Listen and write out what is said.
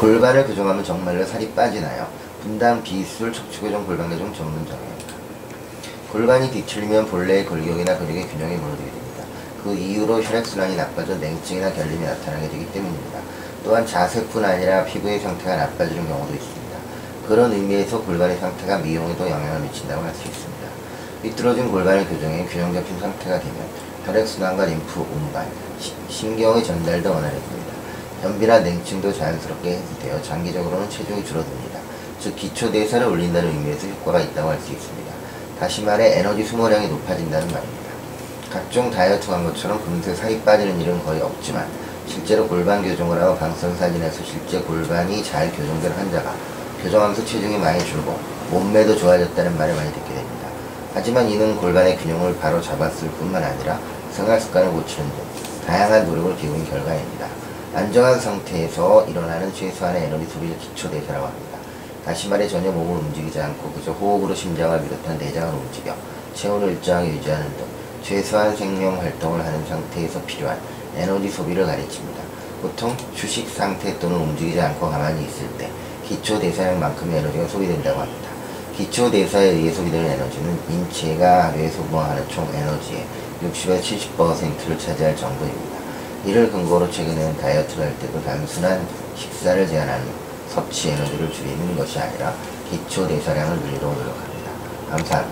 골반을 교정하면 정말로 살이 빠지나요? 분당 비술 척추교정 골반교정 전문점입니다. 골반이 뒤틀리면 본래의 골격이나 근육의 균형이 무너지게 됩니다. 그 이후로 혈액순환이 나빠져 냉증이나 결림이 나타나게 되기 때문입니다. 또한 자세뿐 아니라 피부의 상태가 나빠지는 경우도 있습니다. 그런 의미에서 골반의 상태가 미용에도 영향을 미친다고 할 수 있습니다. 삐뚤어진 골반을 교정해 균형 잡힌 상태가 되면 혈액순환과 림프, 운반, 시- 신경의 전달도 원활해집니다. 변비나 냉증도 자연스럽게 해소되어 장기적으로는 체중이 줄어듭니다. 즉 기초 대사를 올린다는 의미에서 효과가 있다고 할 수 있습니다. 다시 말해 에너지 소모량이 높아진다는 말입니다. 각종 다이어트 광고처럼 금세 살이 빠지는 일은 거의 없지만 실제로 골반 교정을 하고 방송 사진에서 실제 골반이 잘 교정된 환자가 교정하면서 체중이 많이 줄고 몸매도 좋아졌다는 말을 많이 듣게 됩니다. 하지만 이는 골반의 균형을 바로 잡았을 뿐만 아니라 생활 습관을 고치는 등 다양한 노력을 기울인 결과입니다. 안정한 상태에서 일어나는 최소한의 에너지 소비를 기초 대사라고 합니다. 다시 말해 전혀 몸을 움직이지 않고 그저 호흡으로 심장을 비롯한 내장을 움직여 체온을 일정하게 유지하는 등 최소한 생명 활동을 하는 상태에서 필요한 에너지 소비를 가리킵니다. 보통 휴식 상태 또는 움직이지 않고 가만히 있을 때 기초 대사량만큼의 에너지가 소비된다고 합니다. 기초 대사에 의해 소비되는 에너지는 인체가 하루에 소모하는 총 에너지의 60에서 70%를 차지할 정도입니다. 이를 근거로 최근에는 다이어트를 할 때도 단순한 식사를 제한하는 섭취 에너지를 줄이는 것이 아니라 기초 대사량을 늘리도록 노력합니다. 감사합니다.